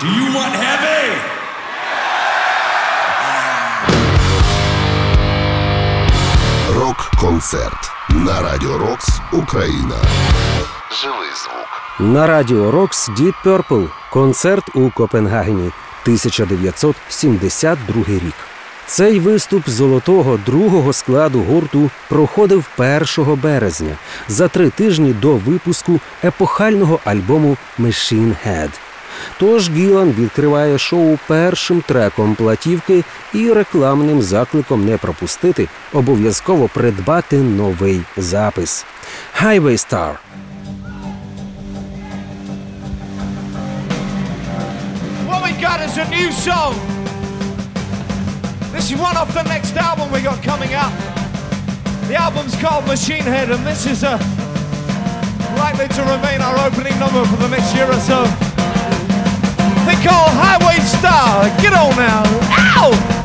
Do you want heavy? Рок-концерт на Радіо Рокс Україна. Живий звук. На радіо Рокс Deep Purple. Концерт у Копенгагені 1972 рік. Цей виступ золотого другого складу гурту проходив 1 березня за три тижні до випуску епохального альбому Machine Head. Тож Гілан відкриває шоу першим треком платівки і рекламним закликом не пропустити, обов'язково придбати новий запис. Highway Star What we got is a new song. This is one off the next album we got coming up. The album's called Machine Head, and this is uh, likely to remain our opening number for the next year or so. They call Highway Star. Get on now. Ow!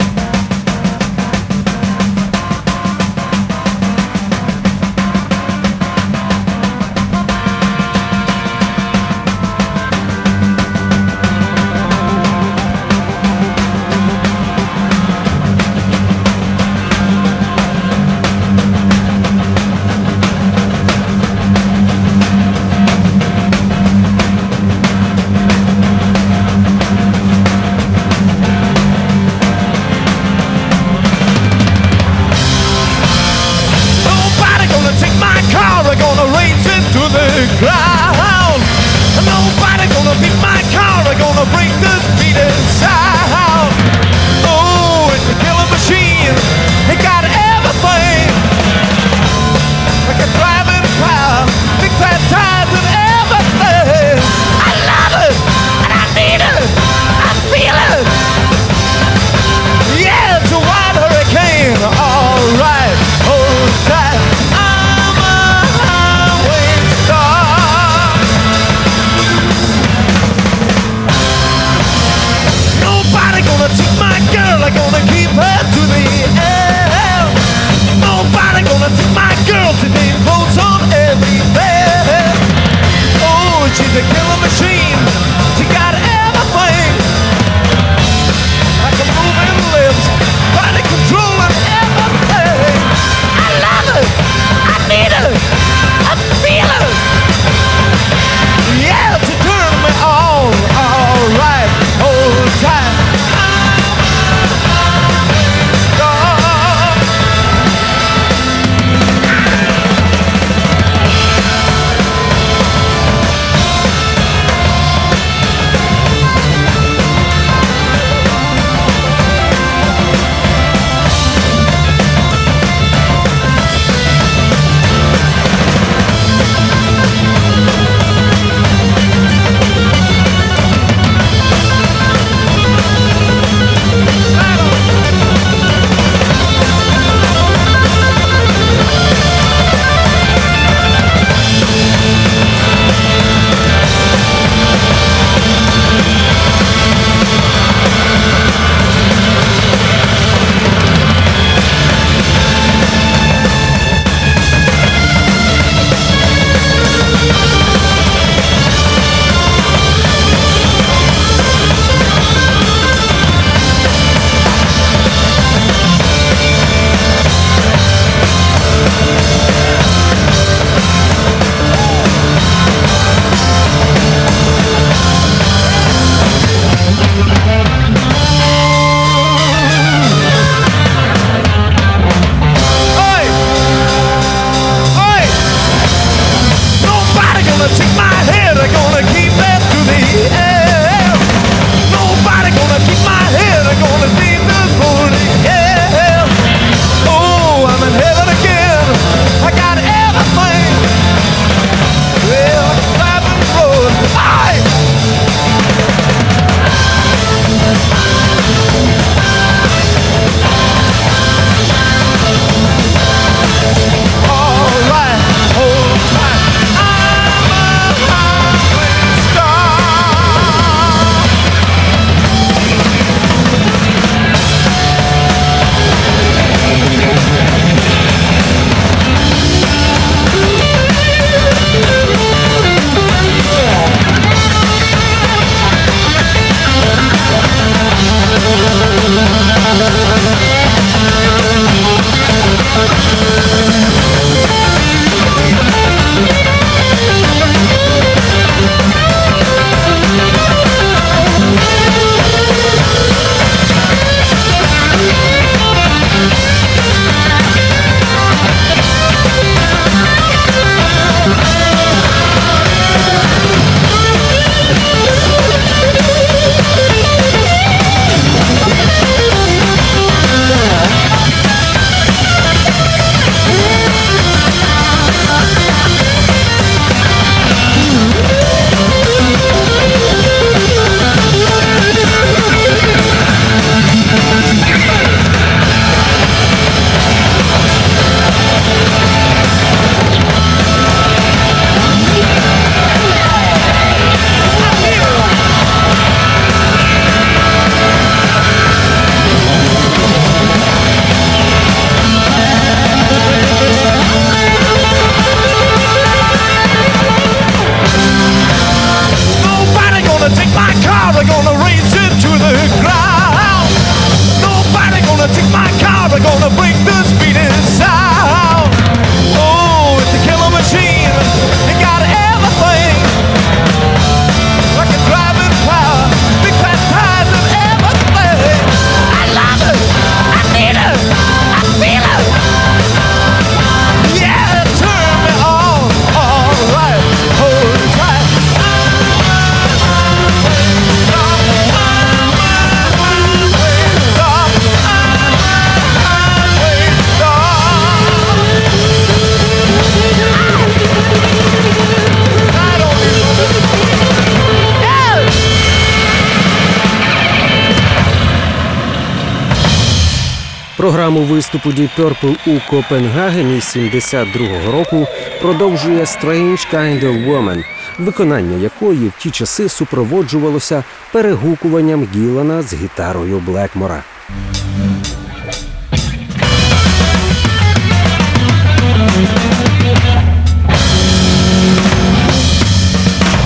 Виступу Deep Purple у Копенгагені 72-го року продовжує «Strange Kind of Woman», виконання якої в ті часи супроводжувалося перегукуванням Гілана з гітарою Блекмора.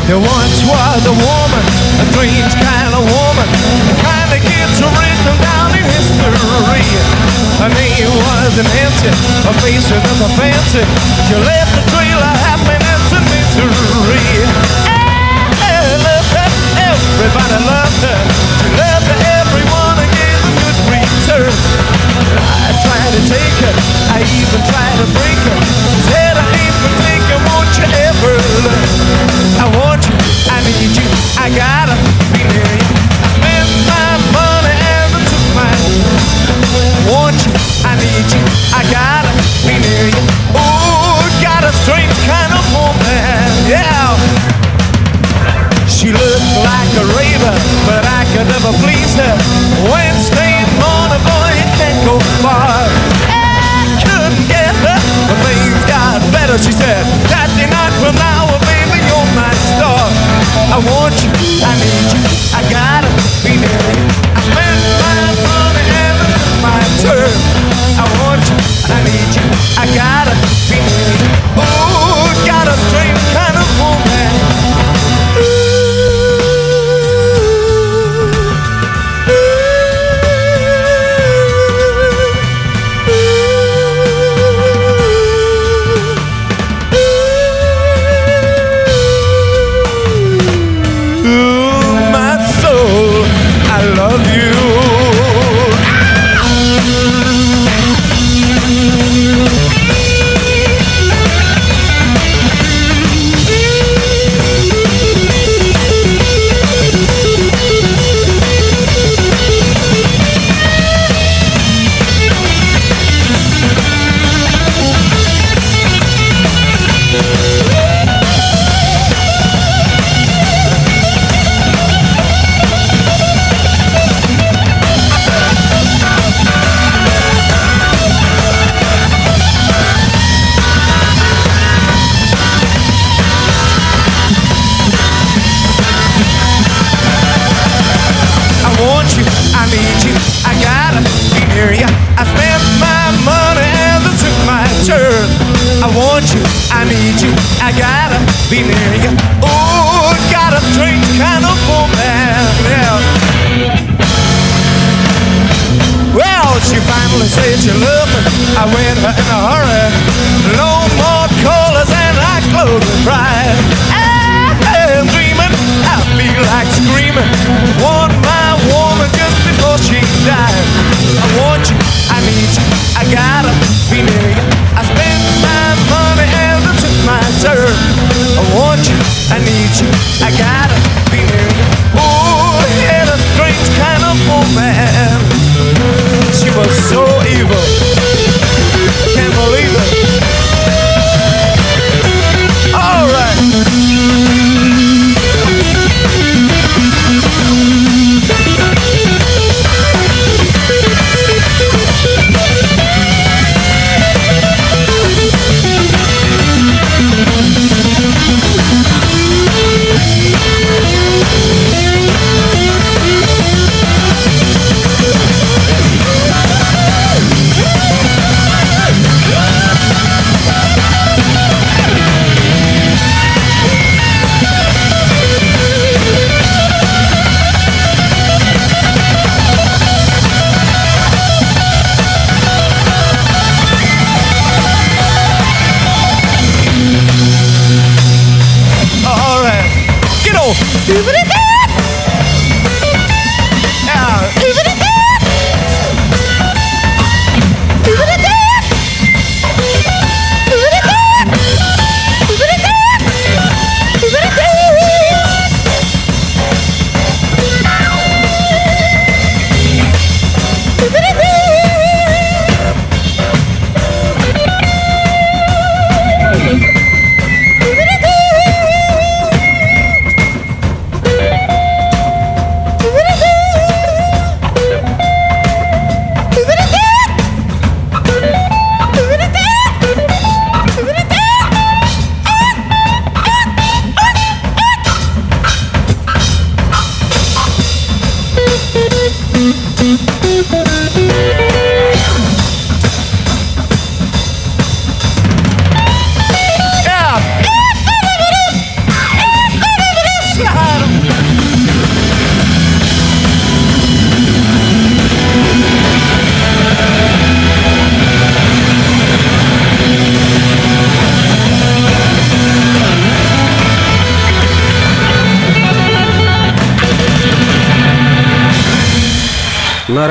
There once was a woman, a strange kind of woman, was Nancy, her face was nothing fancy. She left a trail of happiness and misery. Everybody loved her. She loved everyone and gave a good return. I tried to take her, I even tried to break her. She said I ain't for taking, won't you ever learn? I want you, I need you, I gotta be you. Need you, I gotta be near you. Oh, got a strange kind of woman, yeah. She looked like a raven, but I could never please her. Wednesday morning, boy, you can't go far. I couldn't get her, but things got better. She said, Saturday night from now, oh, baby, you're my star. I want you, I need you, I gotta be near you. I spent my money I gotta be so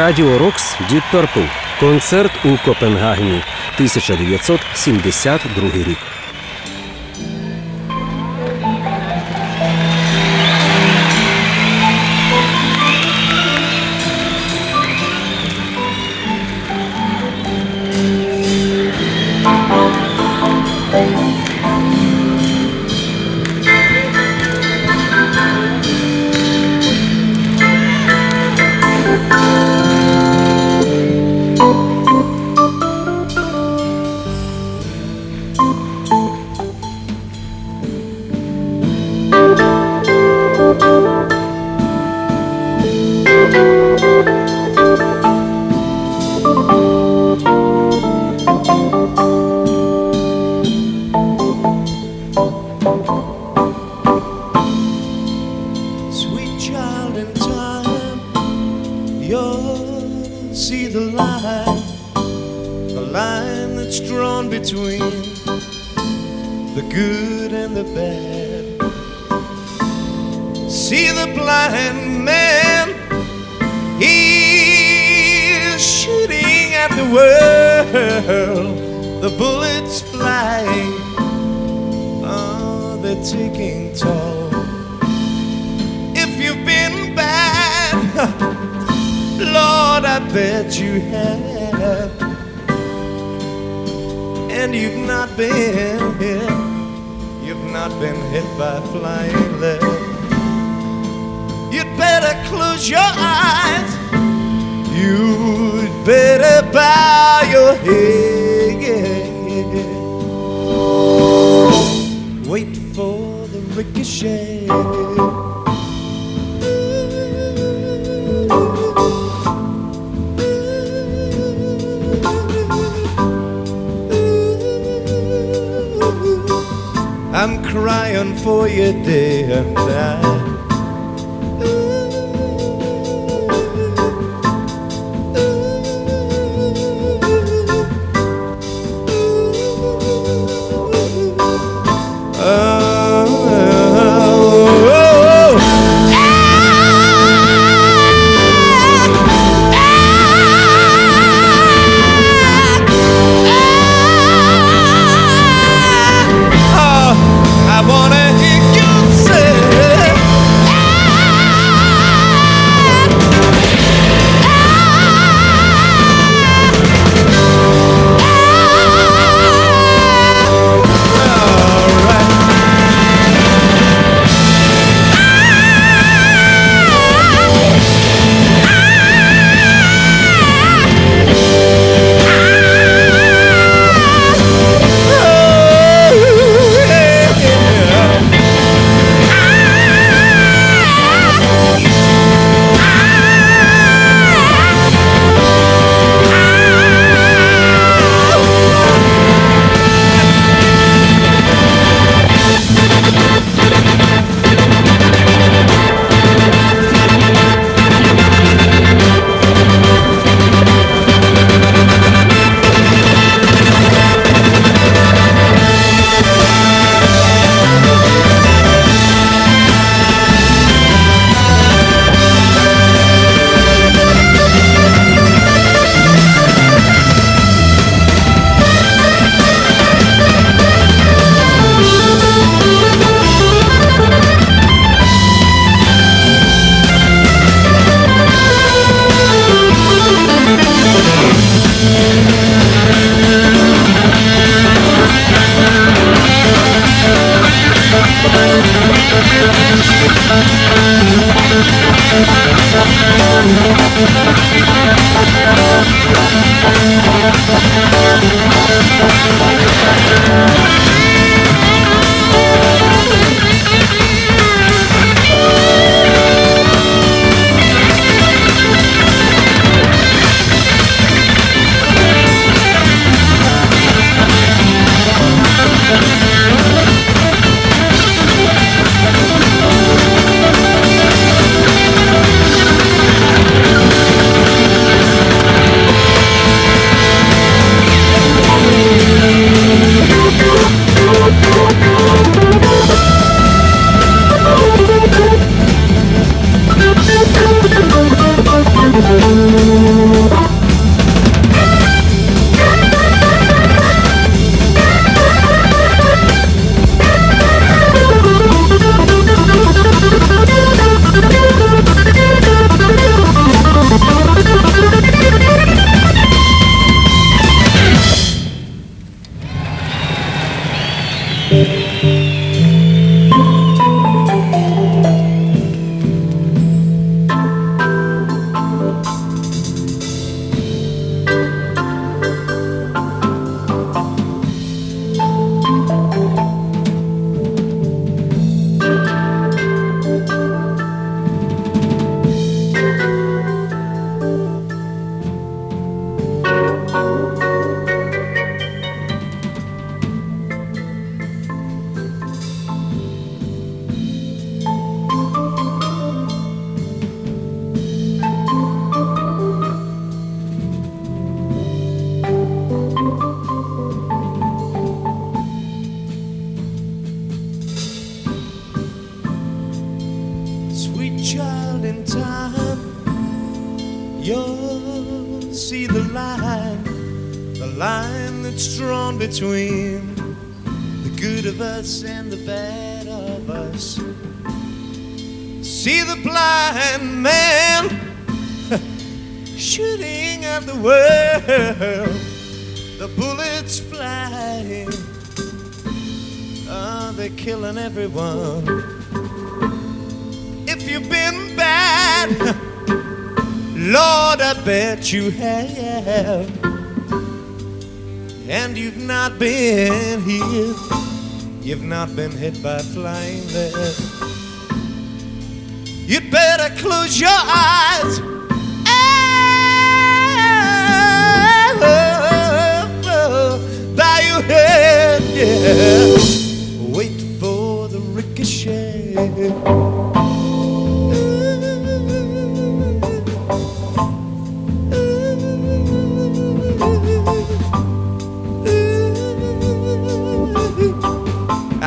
радіо Рокс Дід Перпл. Концерт у Копенгагені 1972 рік. you have, and you've not been here, you've not been hit by flying there. You'd better close your eyes. And bow your head, yeah.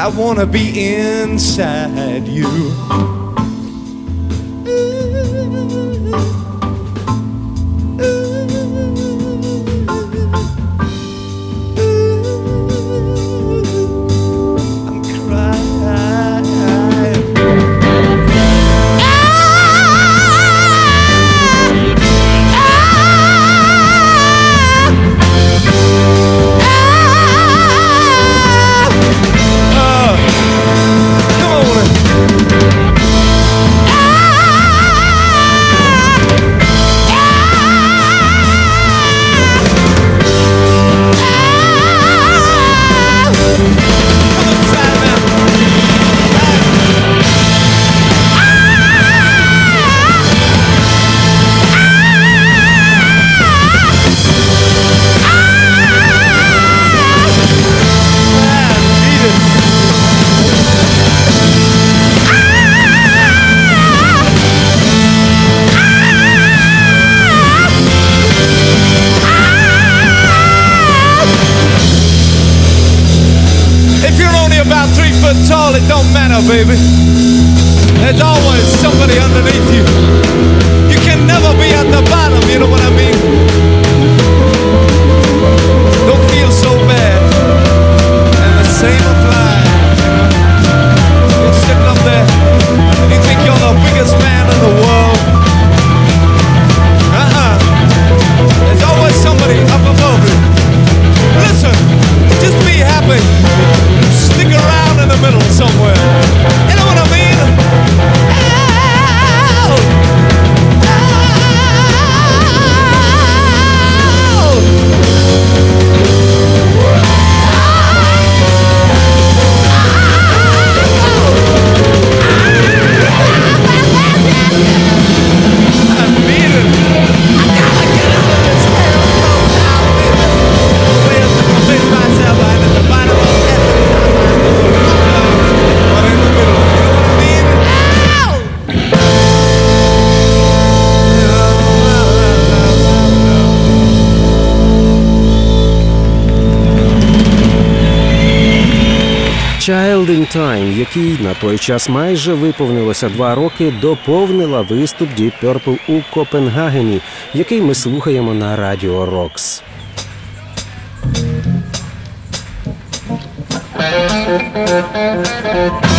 I wanna be inside you. Golden Time, який на той час майже виповнилося два роки, доповнила виступ Deep Purple у Копенгагені, який ми слухаємо на радіо Рокс. Thank you.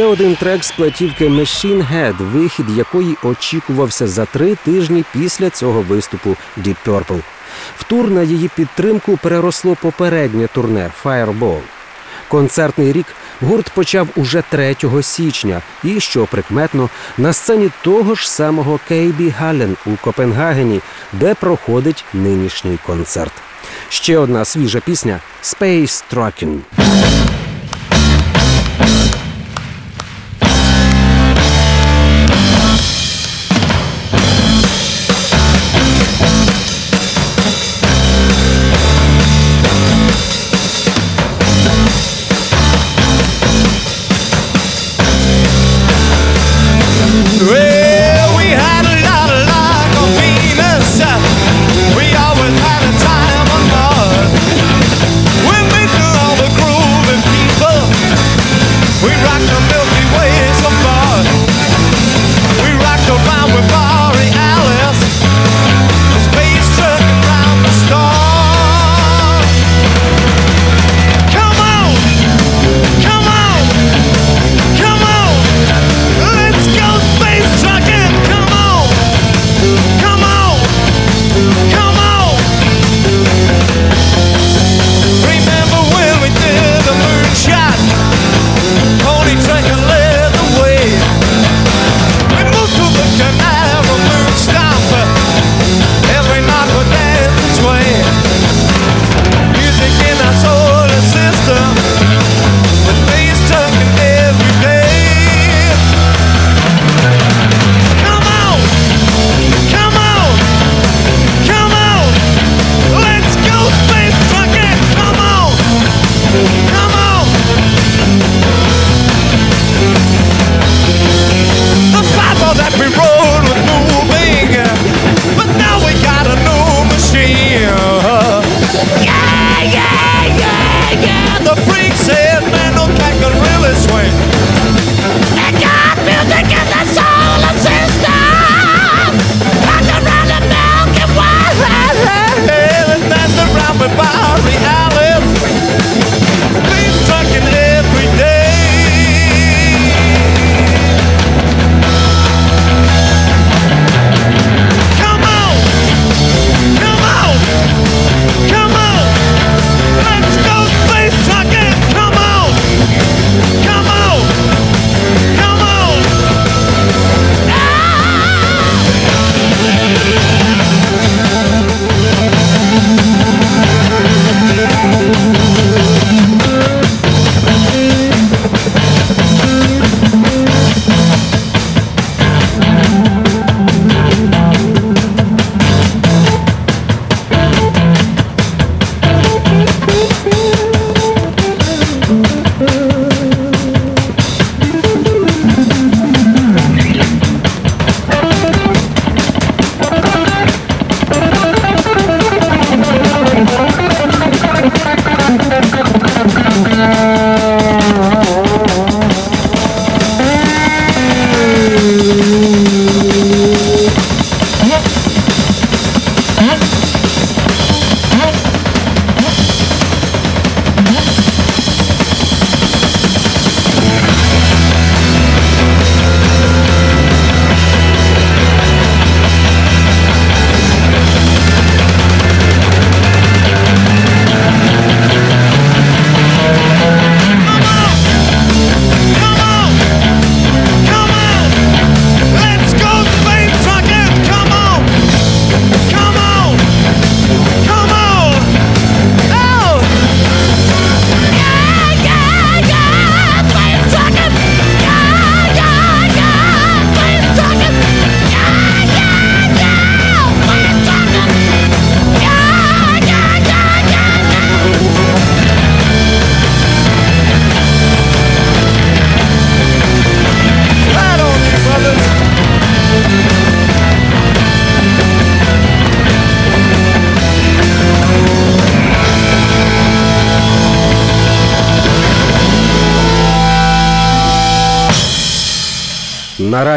Ще один трек з платівки Machine Head, вихід якої очікувався за три тижні після цього виступу Deep Purple. В тур на її підтримку переросло попереднє турне Fireball. Концертний рік гурт почав уже 3 січня, і що прикметно на сцені того ж самого Кейбі Гален у Копенгагені, де проходить нинішній концерт. Ще одна свіжа пісня Space Trucking.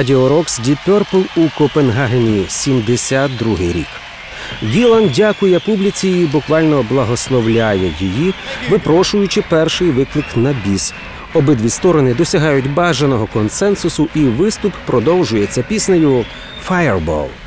Радіо Рокс Deep Purple у Копенгагені 72 рік. Ділан дякує публіці і буквально благословляє її, випрошуючи перший виклик на біс. Обидві сторони досягають бажаного консенсусу, і виступ продовжується піснею «Fireball».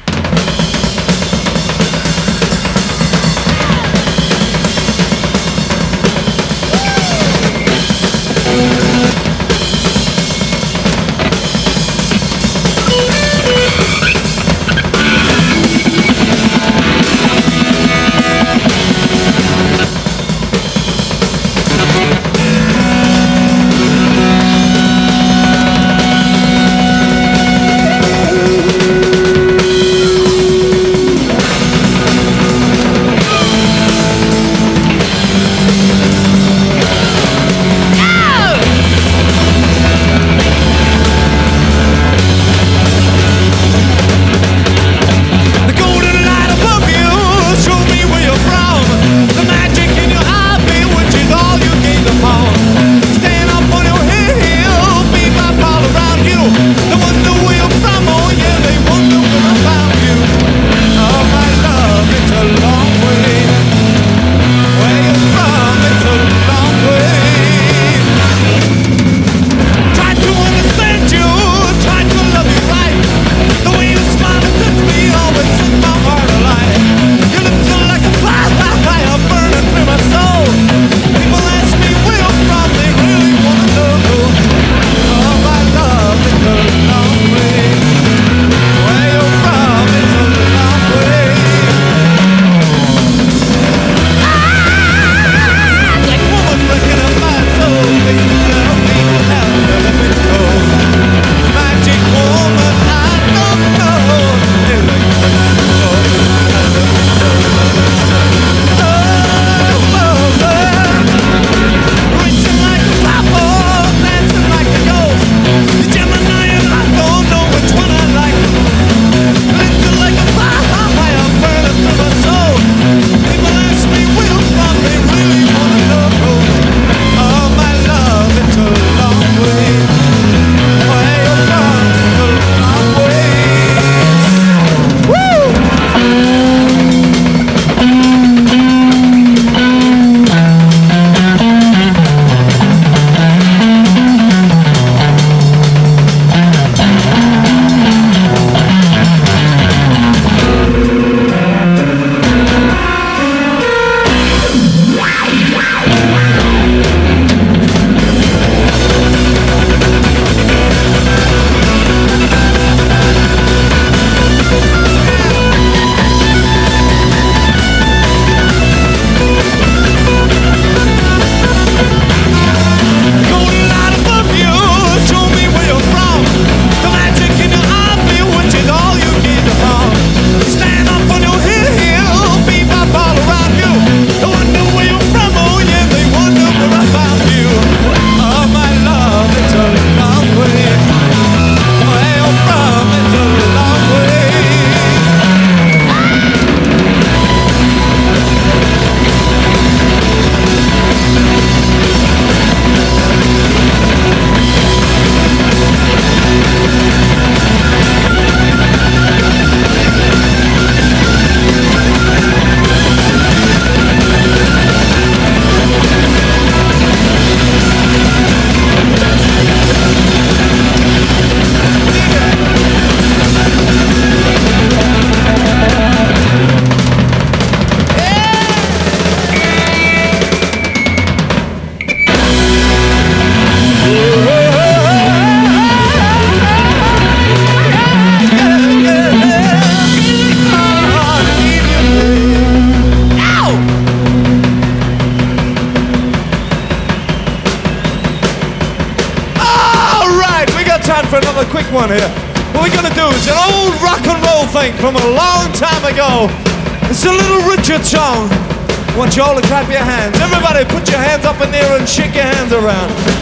Around.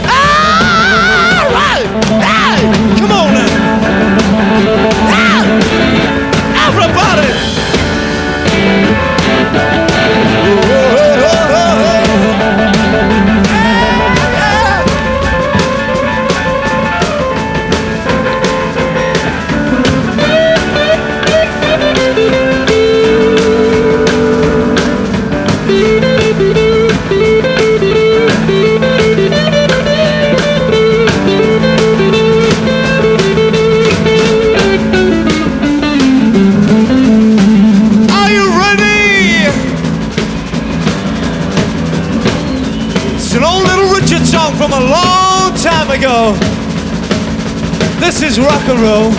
rock and roll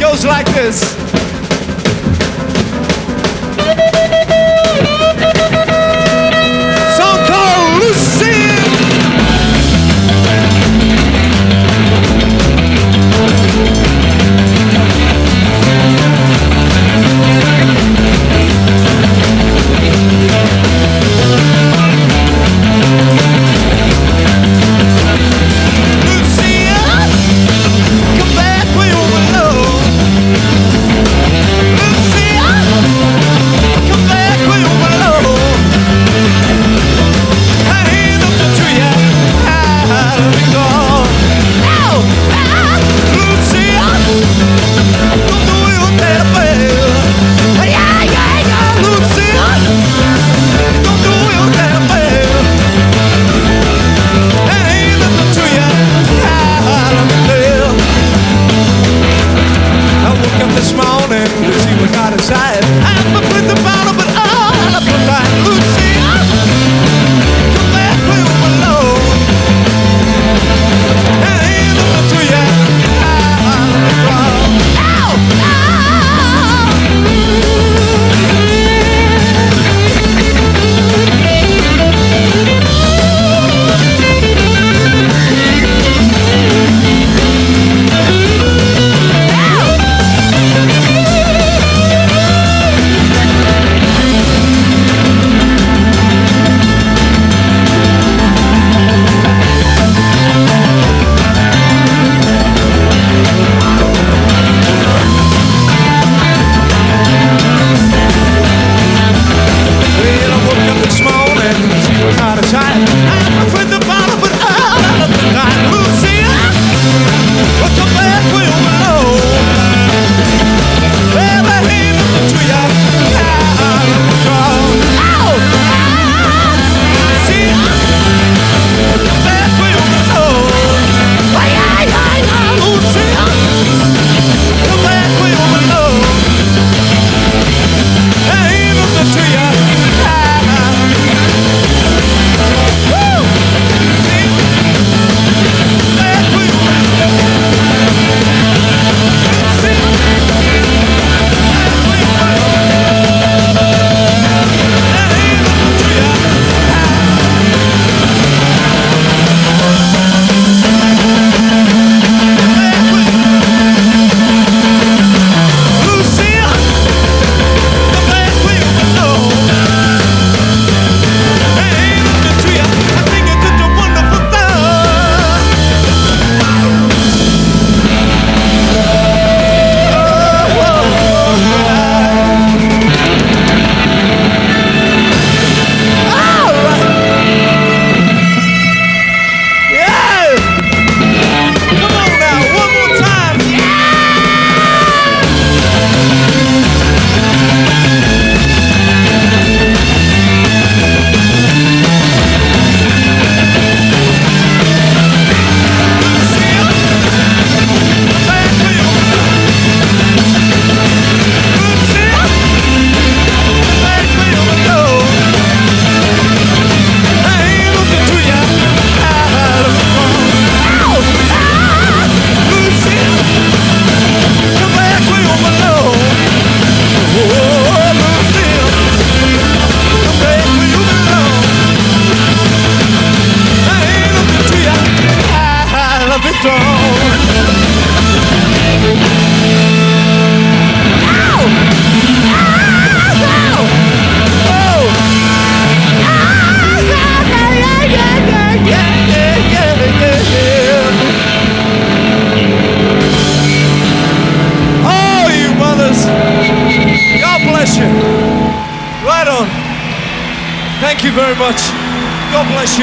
goes like this.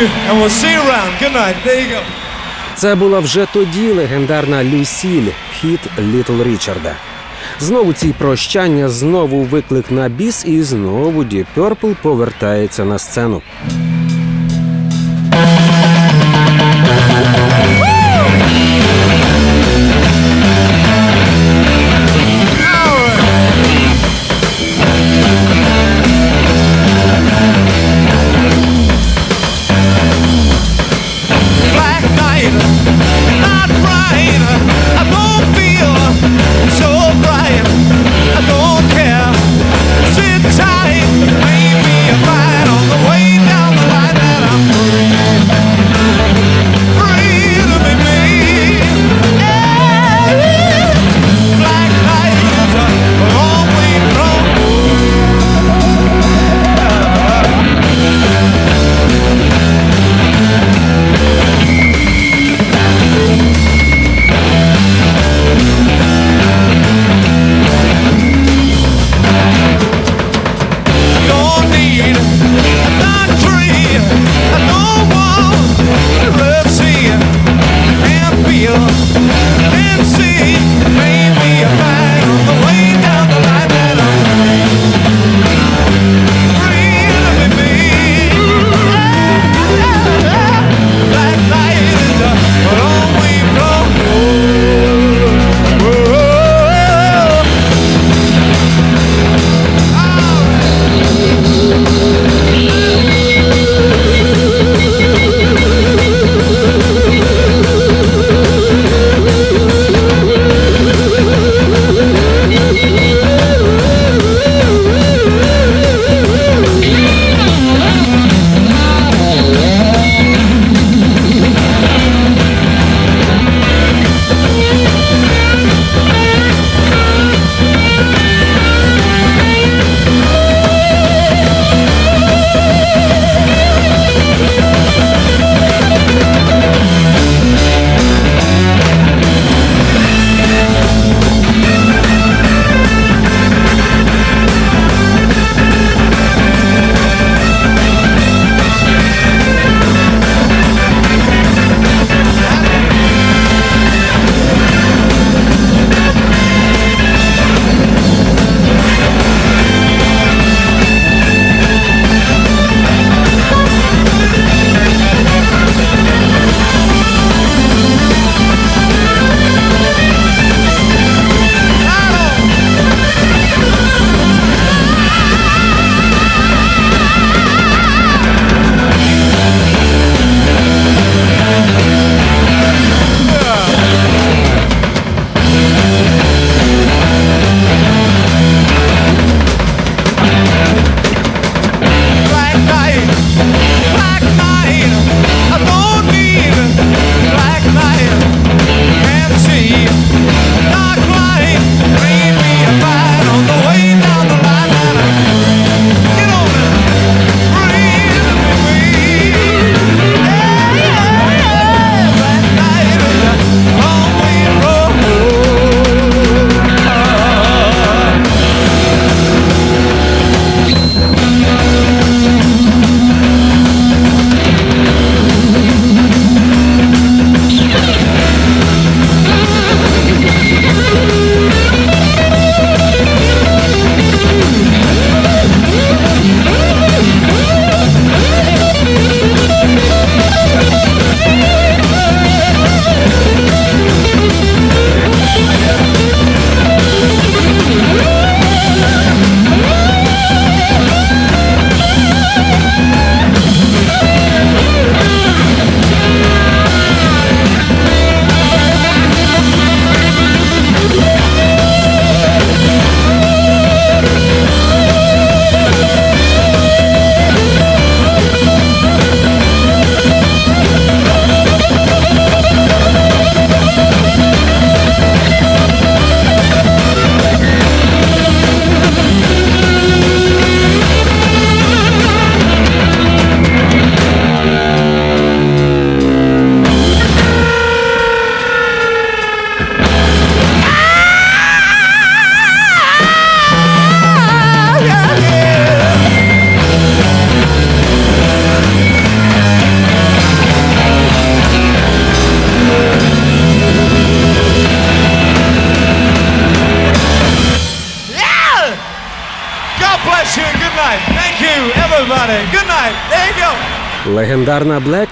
you, and we'll see you around. Good night. There you go. Це була вже тоді легендарна Люсіль, хіт Літл Річарда. Знову ці прощання, знову виклик на біс, і знову Ді Пьорпл повертається на сцену.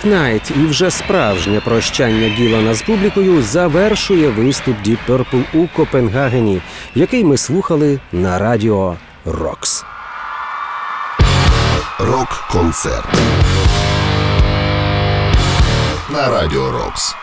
Knight і вже справжнє прощання Гілана з публікою завершує виступ Deep Purple у Копенгагені, який ми слухали на радіо Рокс. Рок-концерт. На радіо Рокс.